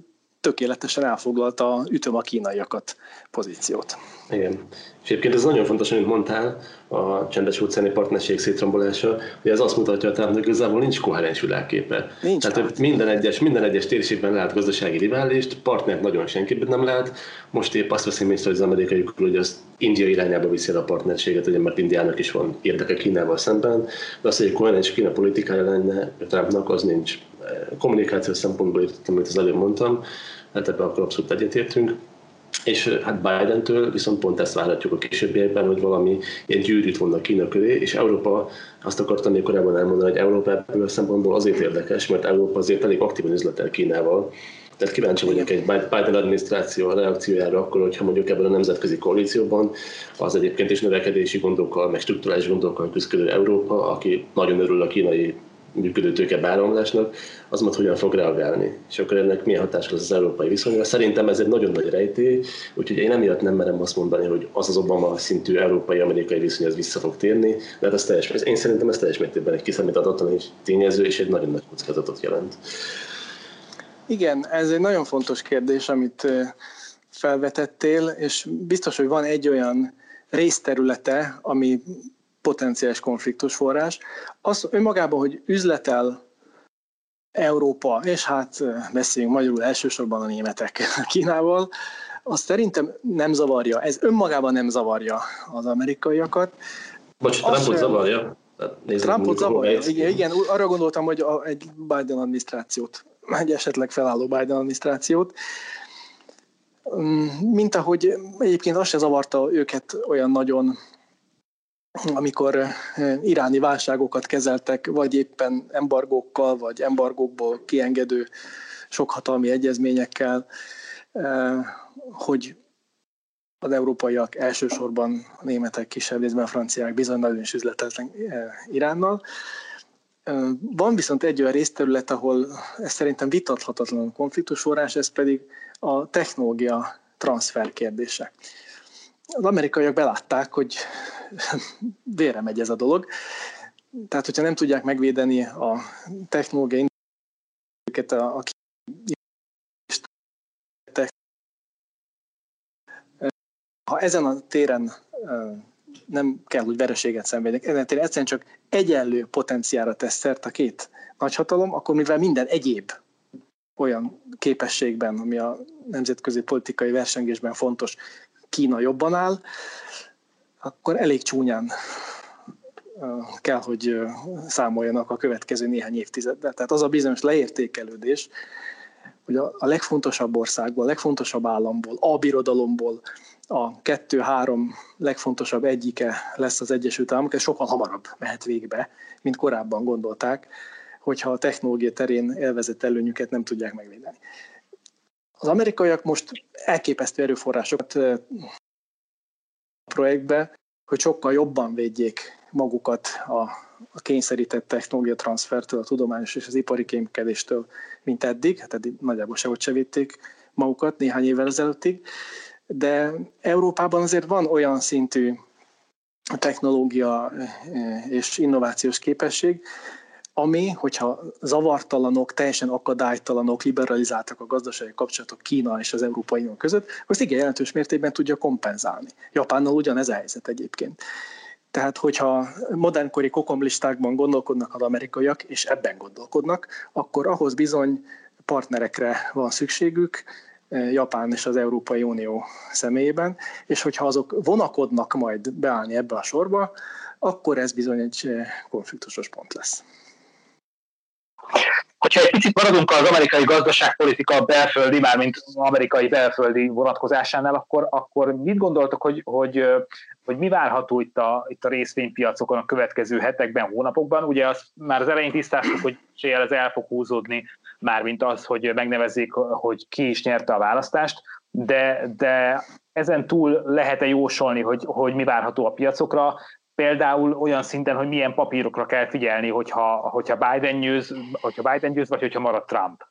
tökéletesen elfoglalta a ütöm a kínaiakat pozíciót. Igen. És egyébként ez nagyon fontos, amit mondtál, a csendes óceáni partnerség szétrombolása, hogy ez azt mutatja, hogy hogy igazából nincs koherens világképe. Nincs Tehát hát. minden egyes, minden egyes térségben lehet gazdasági riválist, partnert nagyon senkiben nem lehet. Most épp azt veszem észre, hogy az amerikai hogy az India irányába viszi el a partnerséget, ugye, mert Indiának is van érdeke Kínával szemben, de az, hogy egy koherens Kína politikája lenne Trumpnak, az nincs. Kommunikáció szempontból értettem, amit az előbb mondtam, hát ebben akkor abszolút egyetértünk. És hát Biden-től viszont pont ezt várhatjuk a későbbiekben, hogy valami ilyen gyűrűt vonnak Kína köré, és Európa, azt akartam még korábban elmondani, hogy Európa ebből a szempontból azért érdekes, mert Európa azért elég aktívan üzletel Kínával, tehát kíváncsi vagyok egy Biden adminisztráció reakciójára akkor, hogyha mondjuk ebben a nemzetközi koalícióban az egyébként is növekedési gondokkal, meg strukturális gondokkal küzdő Európa, aki nagyon örül a kínai működő tőke beáramlásnak, az majd hogyan fog reagálni. És akkor ennek milyen hatás lesz az európai viszonyra. Szerintem ez egy nagyon nagy rejtély, úgyhogy én emiatt nem merem azt mondani, hogy az az Obama szintű európai-amerikai viszony az vissza fog térni, mert ez teljes, én szerintem ez teljes mértékben egy kiszámíthatatlan és tényező, és egy nagyon nagy kockázatot jelent. Igen, ez egy nagyon fontos kérdés, amit felvetettél, és biztos, hogy van egy olyan részterülete, ami potenciális konfliktus forrás. Az önmagában, hogy üzletel Európa, és hát beszéljünk magyarul elsősorban a németek (laughs) Kínával, az szerintem nem zavarja, ez önmagában nem zavarja az amerikaiakat. Bocs, Trumpot zavarja? Trumpot zavarja, igen, igen, arra gondoltam, hogy a, egy Biden adminisztrációt, egy esetleg felálló Biden adminisztrációt, mm, mint ahogy egyébként azt se zavarta őket olyan nagyon amikor iráni válságokat kezeltek, vagy éppen embargókkal, vagy embargókból kiengedő sokhatalmi egyezményekkel, hogy az európaiak, elsősorban a németek, kisebb részben a franciák bizony nagyon is üzleteltek Iránnal. Van viszont egy olyan részterület, ahol ez szerintem vitathatatlan konfliktus forrás, ez pedig a technológia transfer kérdése. Az amerikaiak belátták, hogy vére megy ez a dolog. Tehát, hogyha nem tudják megvédeni a technológiai őket a ha ezen a téren nem kell, hogy vereséget szenvedjenek, ezen a téren egyszerűen csak egyenlő potenciára tesz szert a két nagyhatalom, akkor mivel minden egyéb olyan képességben, ami a nemzetközi politikai versengésben fontos, Kína jobban áll, akkor elég csúnyán kell, hogy számoljanak a következő néhány évtizeddel. Tehát az a bizonyos leértékelődés, hogy a, legfontosabb országból, a legfontosabb államból, a birodalomból a kettő-három legfontosabb egyike lesz az Egyesült Államok, ez sokkal hamarabb mehet végbe, mint korábban gondolták, hogyha a technológia terén elvezett előnyüket nem tudják megvédeni. Az amerikaiak most elképesztő erőforrásokat projektbe, hogy sokkal jobban védjék magukat a, a kényszerített technológia transfertől, a tudományos és az ipari kémkedéstől, mint eddig. Hát eddig nagyjából sehogy se védték magukat néhány évvel ezelőttig, de Európában azért van olyan szintű technológia és innovációs képesség, ami, hogyha zavartalanok, teljesen akadálytalanok, liberalizáltak a gazdasági kapcsolatok Kína és az Európai Unió között, azt igen jelentős mértékben tudja kompenzálni. Japánnal ugyanez a helyzet egyébként. Tehát, hogyha modernkori kokomlistákban gondolkodnak az amerikaiak, és ebben gondolkodnak, akkor ahhoz bizony partnerekre van szükségük, eh, Japán és az Európai Unió személyében, és hogyha azok vonakodnak majd beállni ebbe a sorba, akkor ez bizony egy eh, konfliktusos pont lesz. Hogyha egy picit maradunk az amerikai gazdaságpolitika belföldi, mármint amerikai belföldi vonatkozásánál, akkor, akkor mit gondoltok, hogy, hogy, hogy mi várható itt a, itt a részvénypiacokon a következő hetekben, hónapokban? Ugye azt már az elején tisztáztuk, hogy ez el fog húzódni, mármint az, hogy megnevezzék, hogy ki is nyerte a választást, de, de ezen túl lehet-e jósolni, hogy, hogy mi várható a piacokra, például olyan szinten, hogy milyen papírokra kell figyelni, hogyha, hogyha, Biden győz, hogyha Biden győz, vagy hogyha marad Trump?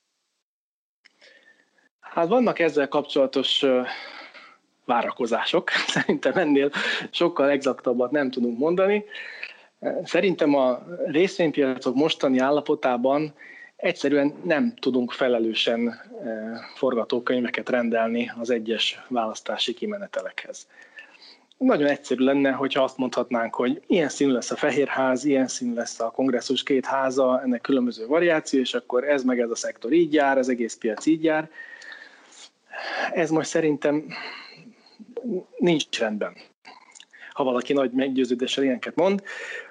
Hát vannak ezzel kapcsolatos várakozások. (laughs) Szerintem ennél sokkal exaktabbat nem tudunk mondani. Szerintem a részvénypiacok mostani állapotában egyszerűen nem tudunk felelősen forgatókönyveket rendelni az egyes választási kimenetelekhez. Nagyon egyszerű lenne, hogyha azt mondhatnánk, hogy ilyen színű lesz a Fehérház, ilyen színű lesz a kongresszus két háza, ennek különböző variáció, és akkor ez meg ez a szektor így jár, az egész piac így jár. Ez most szerintem nincs rendben. Ha valaki nagy meggyőződéssel ilyeneket mond,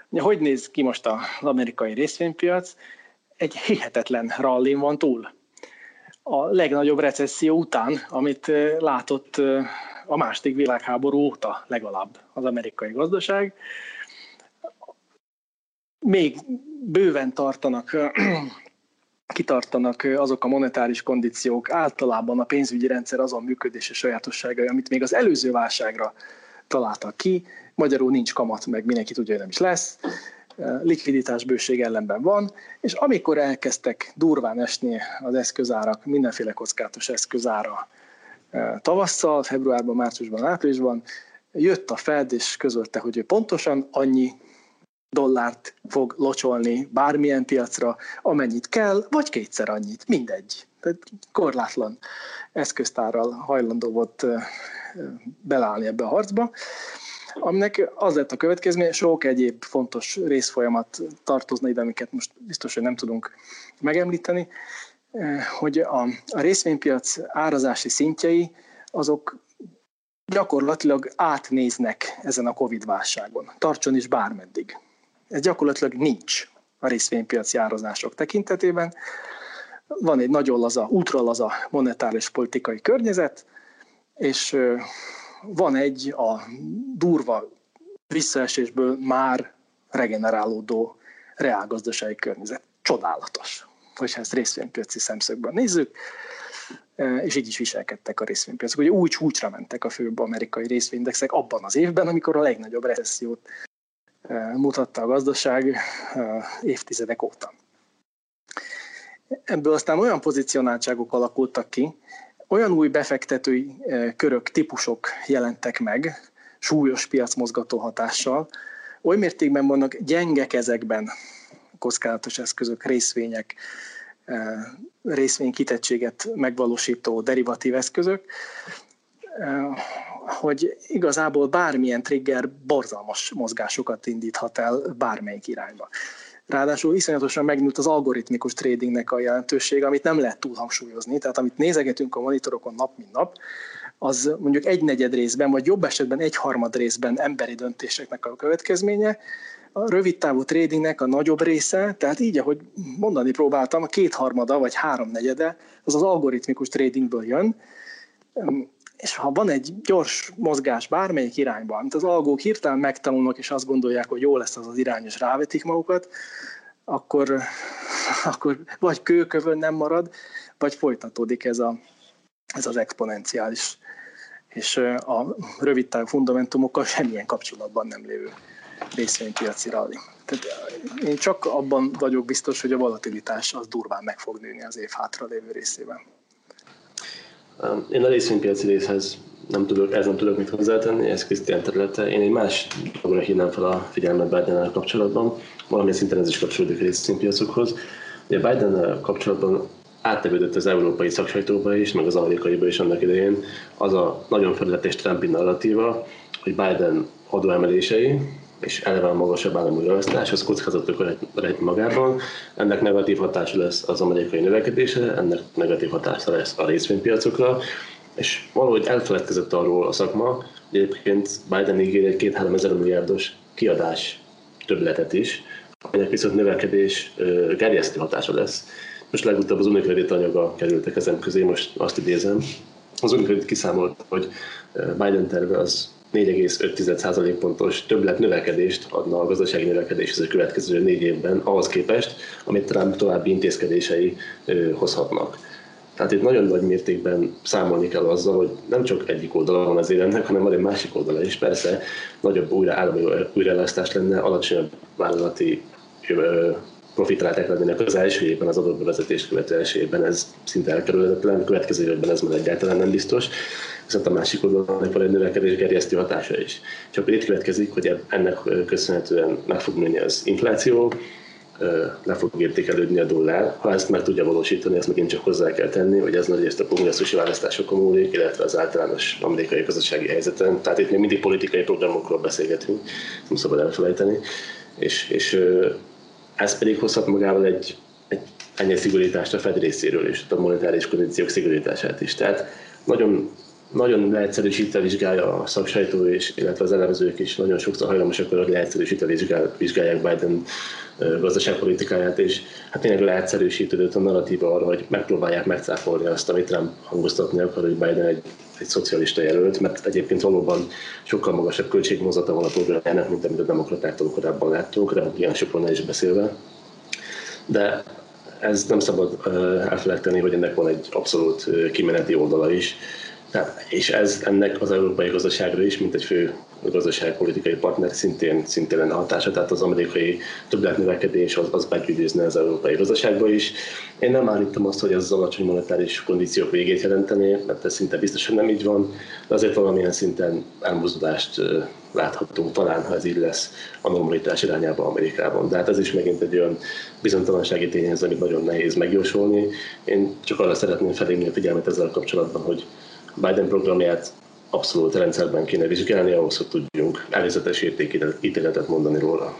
hogy néz ki most az amerikai részvénypiac? Egy hihetetlen rallin van túl. A legnagyobb recesszió után, amit látott a második világháború óta legalább az amerikai gazdaság. Még bőven tartanak (clears throat) kitartanak azok a monetáris kondíciók, általában a pénzügyi rendszer azon működési sajátosságai, amit még az előző válságra találtak ki. Magyarul nincs kamat, meg mindenki tudja, hogy nem is lesz. Likviditás bőség ellenben van, és amikor elkezdtek durván esni az eszközárak, mindenféle kockátos eszközára tavasszal, februárban, márciusban, áprilisban, jött a Fed és közölte, hogy ő pontosan annyi dollárt fog locsolni bármilyen piacra, amennyit kell, vagy kétszer annyit, mindegy. Tehát korlátlan eszköztárral hajlandó volt belállni ebbe a harcba, aminek az lett a következmény, sok egyéb fontos részfolyamat tartozna ide, amiket most biztos, hogy nem tudunk megemlíteni, hogy a, a részvénypiac árazási szintjei azok gyakorlatilag átnéznek ezen a Covid válságon. Tartson is bármeddig. Ez gyakorlatilag nincs a részvénypiaci árazások tekintetében. Van egy nagyon laza, ultralaza monetáris politikai környezet, és van egy a durva visszaesésből már regenerálódó reálgazdasági környezet. Csodálatos hogyha ezt részvénypiaci szemszögből nézzük, és így is viselkedtek a részvénypiacok. Ugye úgy csúcsra mentek a főbb amerikai részvényindexek abban az évben, amikor a legnagyobb recessziót mutatta a gazdaság évtizedek óta. Ebből aztán olyan pozicionáltságok alakultak ki, olyan új befektetői körök, típusok jelentek meg, súlyos piacmozgató hatással, oly mértékben vannak gyenge kezekben kockázatos eszközök, részvények, eh, részvénykitettséget megvalósító derivatív eszközök, eh, hogy igazából bármilyen trigger borzalmas mozgásokat indíthat el bármelyik irányba. Ráadásul iszonyatosan megnőtt az algoritmikus tradingnek a jelentőség, amit nem lehet túl hangsúlyozni. Tehát amit nézegetünk a monitorokon nap mint nap, az mondjuk egy negyed részben, vagy jobb esetben egy harmad részben emberi döntéseknek a következménye, a rövid távú tradingnek a nagyobb része, tehát így, ahogy mondani próbáltam, a kétharmada vagy háromnegyede az az algoritmikus tradingből jön, és ha van egy gyors mozgás bármelyik irányban, amit az algók hirtelen megtanulnak, és azt gondolják, hogy jó lesz az az irány, és rávetik magukat, akkor, (laughs) akkor vagy kőkövön nem marad, vagy folytatódik ez, a, ez az exponenciális, és a rövid távú fundamentumokkal semmilyen kapcsolatban nem lévő részvénypiaci rally. Tehát én csak abban vagyok biztos, hogy a volatilitás az durván meg fog nőni az év hátra lévő részében. Én a részvénypiaci részhez nem tudok, ez nem tudok mit hozzátenni, ez Krisztián területe. Én egy más dologra hívnám fel a figyelmet biden kapcsolatban, valamilyen szinten ez is kapcsolódik a részvénypiacokhoz. Ugye biden kapcsolatban áttevődött az európai szaksajtóba is, meg az amerikaiba is annak idején az a nagyon felületes Trumpi narratíva, hogy Biden adóemelései, és eleve a magasabb állami beosztás, az kockázatokat rejt magában. Ennek negatív hatása lesz az amerikai növekedése, ennek negatív hatása lesz a részvénypiacokra, és valahogy elfeledkezett arról a szakma, hogy egyébként Biden ígér egy két-három ezer milliárdos kiadás többletet is, aminek viszont növekedés gerjesztő hatása lesz. Most legutóbb az Unicredit anyaga kerültek ezen közé, most azt idézem. Az Unicredit kiszámolt, hogy Biden terve az 4,5% pontos többlet növekedést adna a gazdasági növekedéshez a következő négy évben, ahhoz képest, amit Trump további intézkedései hozhatnak. Tehát itt nagyon nagy mértékben számolni kell azzal, hogy nem csak egyik oldala van az élennek, hanem van egy másik oldala is. Persze nagyobb újra állami újraelasztás lenne, alacsonyabb vállalati profitráták lennének az első évben, az adott bevezetés követő első évben, ez szinte elkerülhetetlen, következő évben ez már egyáltalán nem biztos viszont a másik oldalon van egy növekedés gerjesztő hatása is. Csak akkor itt következik, hogy ennek köszönhetően meg fog nőni az infláció, le fog értékelődni a dollár. Ha ezt meg tudja valósítani, ezt megint csak hozzá kell tenni, hogy ez nagy részt a kongresszusi választásokon múlik, illetve az általános amerikai gazdasági helyzeten. Tehát itt még mindig politikai programokról beszélgetünk, nem szabad elfelejteni. És, és ez pedig hozhat magával egy, egy ennyi szigorítást a Fed részéről és a monetáris kondíciók szigorítását is. Tehát nagyon nagyon leegyszerűsítve vizsgálja a szaksajtó, és, illetve az elemzők is nagyon sokszor hajlamosak arra, hogy leegyszerűsítve vizsgál, vizsgálják Biden gazdaságpolitikáját, és hát tényleg leegyszerűsítődött a narratíva arra, hogy megpróbálják megcáfolni azt, amit Trump hangoztatni akar, hogy Biden egy, egy szocialista jelölt, mert egyébként valóban sokkal magasabb költségmozata van a programjának, mint amit a demokratáktól korábban láttunk, republikánusokról ne is beszélve. De ez nem szabad elfelejteni, hogy ennek van egy abszolút kimeneti oldala is, és ez ennek az európai gazdaságra is, mint egy fő gazdaságpolitikai partner szintén, szintén lenne hatása, tehát az amerikai többletnövekedés az, az begyűrűzne az európai gazdaságba is. Én nem állítom azt, hogy ez az alacsony monetáris kondíciók végét jelentené, mert ez szinte biztosan nem így van, de azért valamilyen szinten elmozdulást láthatunk talán, ha ez így lesz a normalitás irányába Amerikában. De hát ez is megint egy olyan bizonytalansági tényező, amit nagyon nehéz megjósolni. Én csak arra szeretném felhívni a figyelmet ezzel kapcsolatban, hogy Biden programját abszolút rendszerben kéne vizsgálni, ahhoz, hogy tudjunk előzetes értékítéletet mondani róla.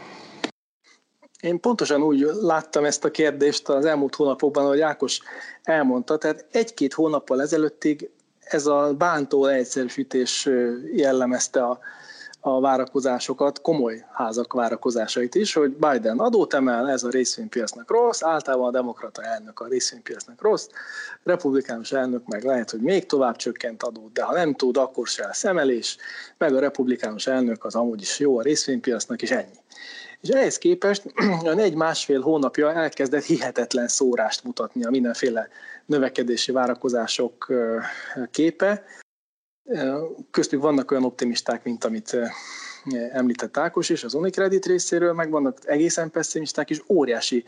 Én pontosan úgy láttam ezt a kérdést az elmúlt hónapokban, ahogy Ákos elmondta, tehát egy-két hónappal ezelőttig ez a bántó egyszerűsítés jellemezte a a várakozásokat, komoly házak várakozásait is, hogy Biden adót emel, ez a részvénypiacnak rossz, általában a demokrata elnök a részvénypiacnak rossz, republikánus elnök meg lehet, hogy még tovább csökkent adót, de ha nem tud, akkor se lesz emelés, meg a republikánus elnök az amúgy is jó a részvénypiacnak, és ennyi. És ehhez képest (clears throat) a egy-másfél hónapja elkezdett hihetetlen szórást mutatni a mindenféle növekedési várakozások képe, Köztük vannak olyan optimisták, mint amit említett Ákos is az Unicredit részéről, meg vannak egészen pessimisták is, óriási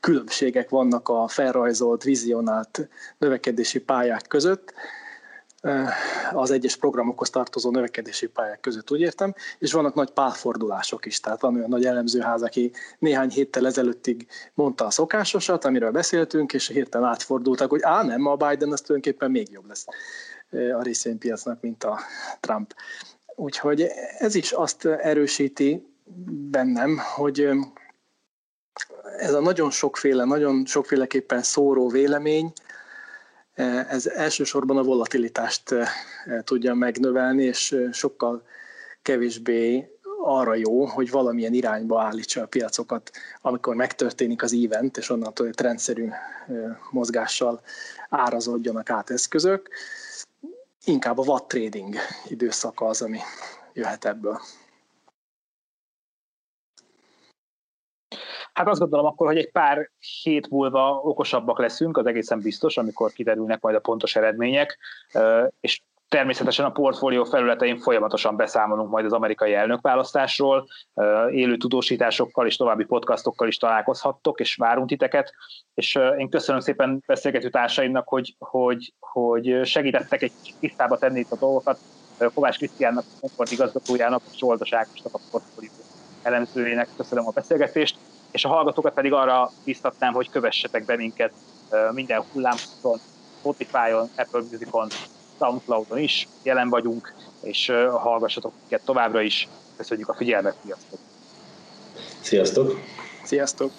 különbségek vannak a felrajzolt, vizionált növekedési pályák között, az egyes programokhoz tartozó növekedési pályák között, úgy értem, és vannak nagy pálfordulások is, tehát van olyan nagy elemzőház, aki néhány héttel ezelőttig mondta a szokásosat, amiről beszéltünk, és hirtelen átfordultak, hogy á, nem, a Biden az tulajdonképpen még jobb lesz a részvénypiacnak, mint a Trump. Úgyhogy ez is azt erősíti bennem, hogy ez a nagyon sokféle, nagyon sokféleképpen szóró vélemény, ez elsősorban a volatilitást tudja megnövelni, és sokkal kevésbé arra jó, hogy valamilyen irányba állítsa a piacokat, amikor megtörténik az event, és onnantól egy rendszerű mozgással árazódjanak át eszközök inkább a watt trading időszaka az, ami jöhet ebből. Hát azt gondolom akkor, hogy egy pár hét múlva okosabbak leszünk, az egészen biztos, amikor kiderülnek majd a pontos eredmények, és Természetesen a portfólió felületein folyamatosan beszámolunk majd az amerikai elnökválasztásról, élő tudósításokkal és további podcastokkal is találkozhattok, és várunk titeket. És én köszönöm szépen beszélgető társaimnak, hogy, hogy, hogy segítettek egy tisztába tenni itt a dolgokat. Kovács Krisztiánnak, a Concord igazgatójának, Zsoldos Ákosnak, a portfólió elemzőjének köszönöm a beszélgetést, és a hallgatókat pedig arra biztatnám, hogy kövessetek be minket minden hullámon, Spotify-on, Apple Music-on, Soundcloud-on is jelen vagyunk, és hallgassatok minket továbbra is. Köszönjük a figyelmet, sziasztok! Sziasztok! Sziasztok!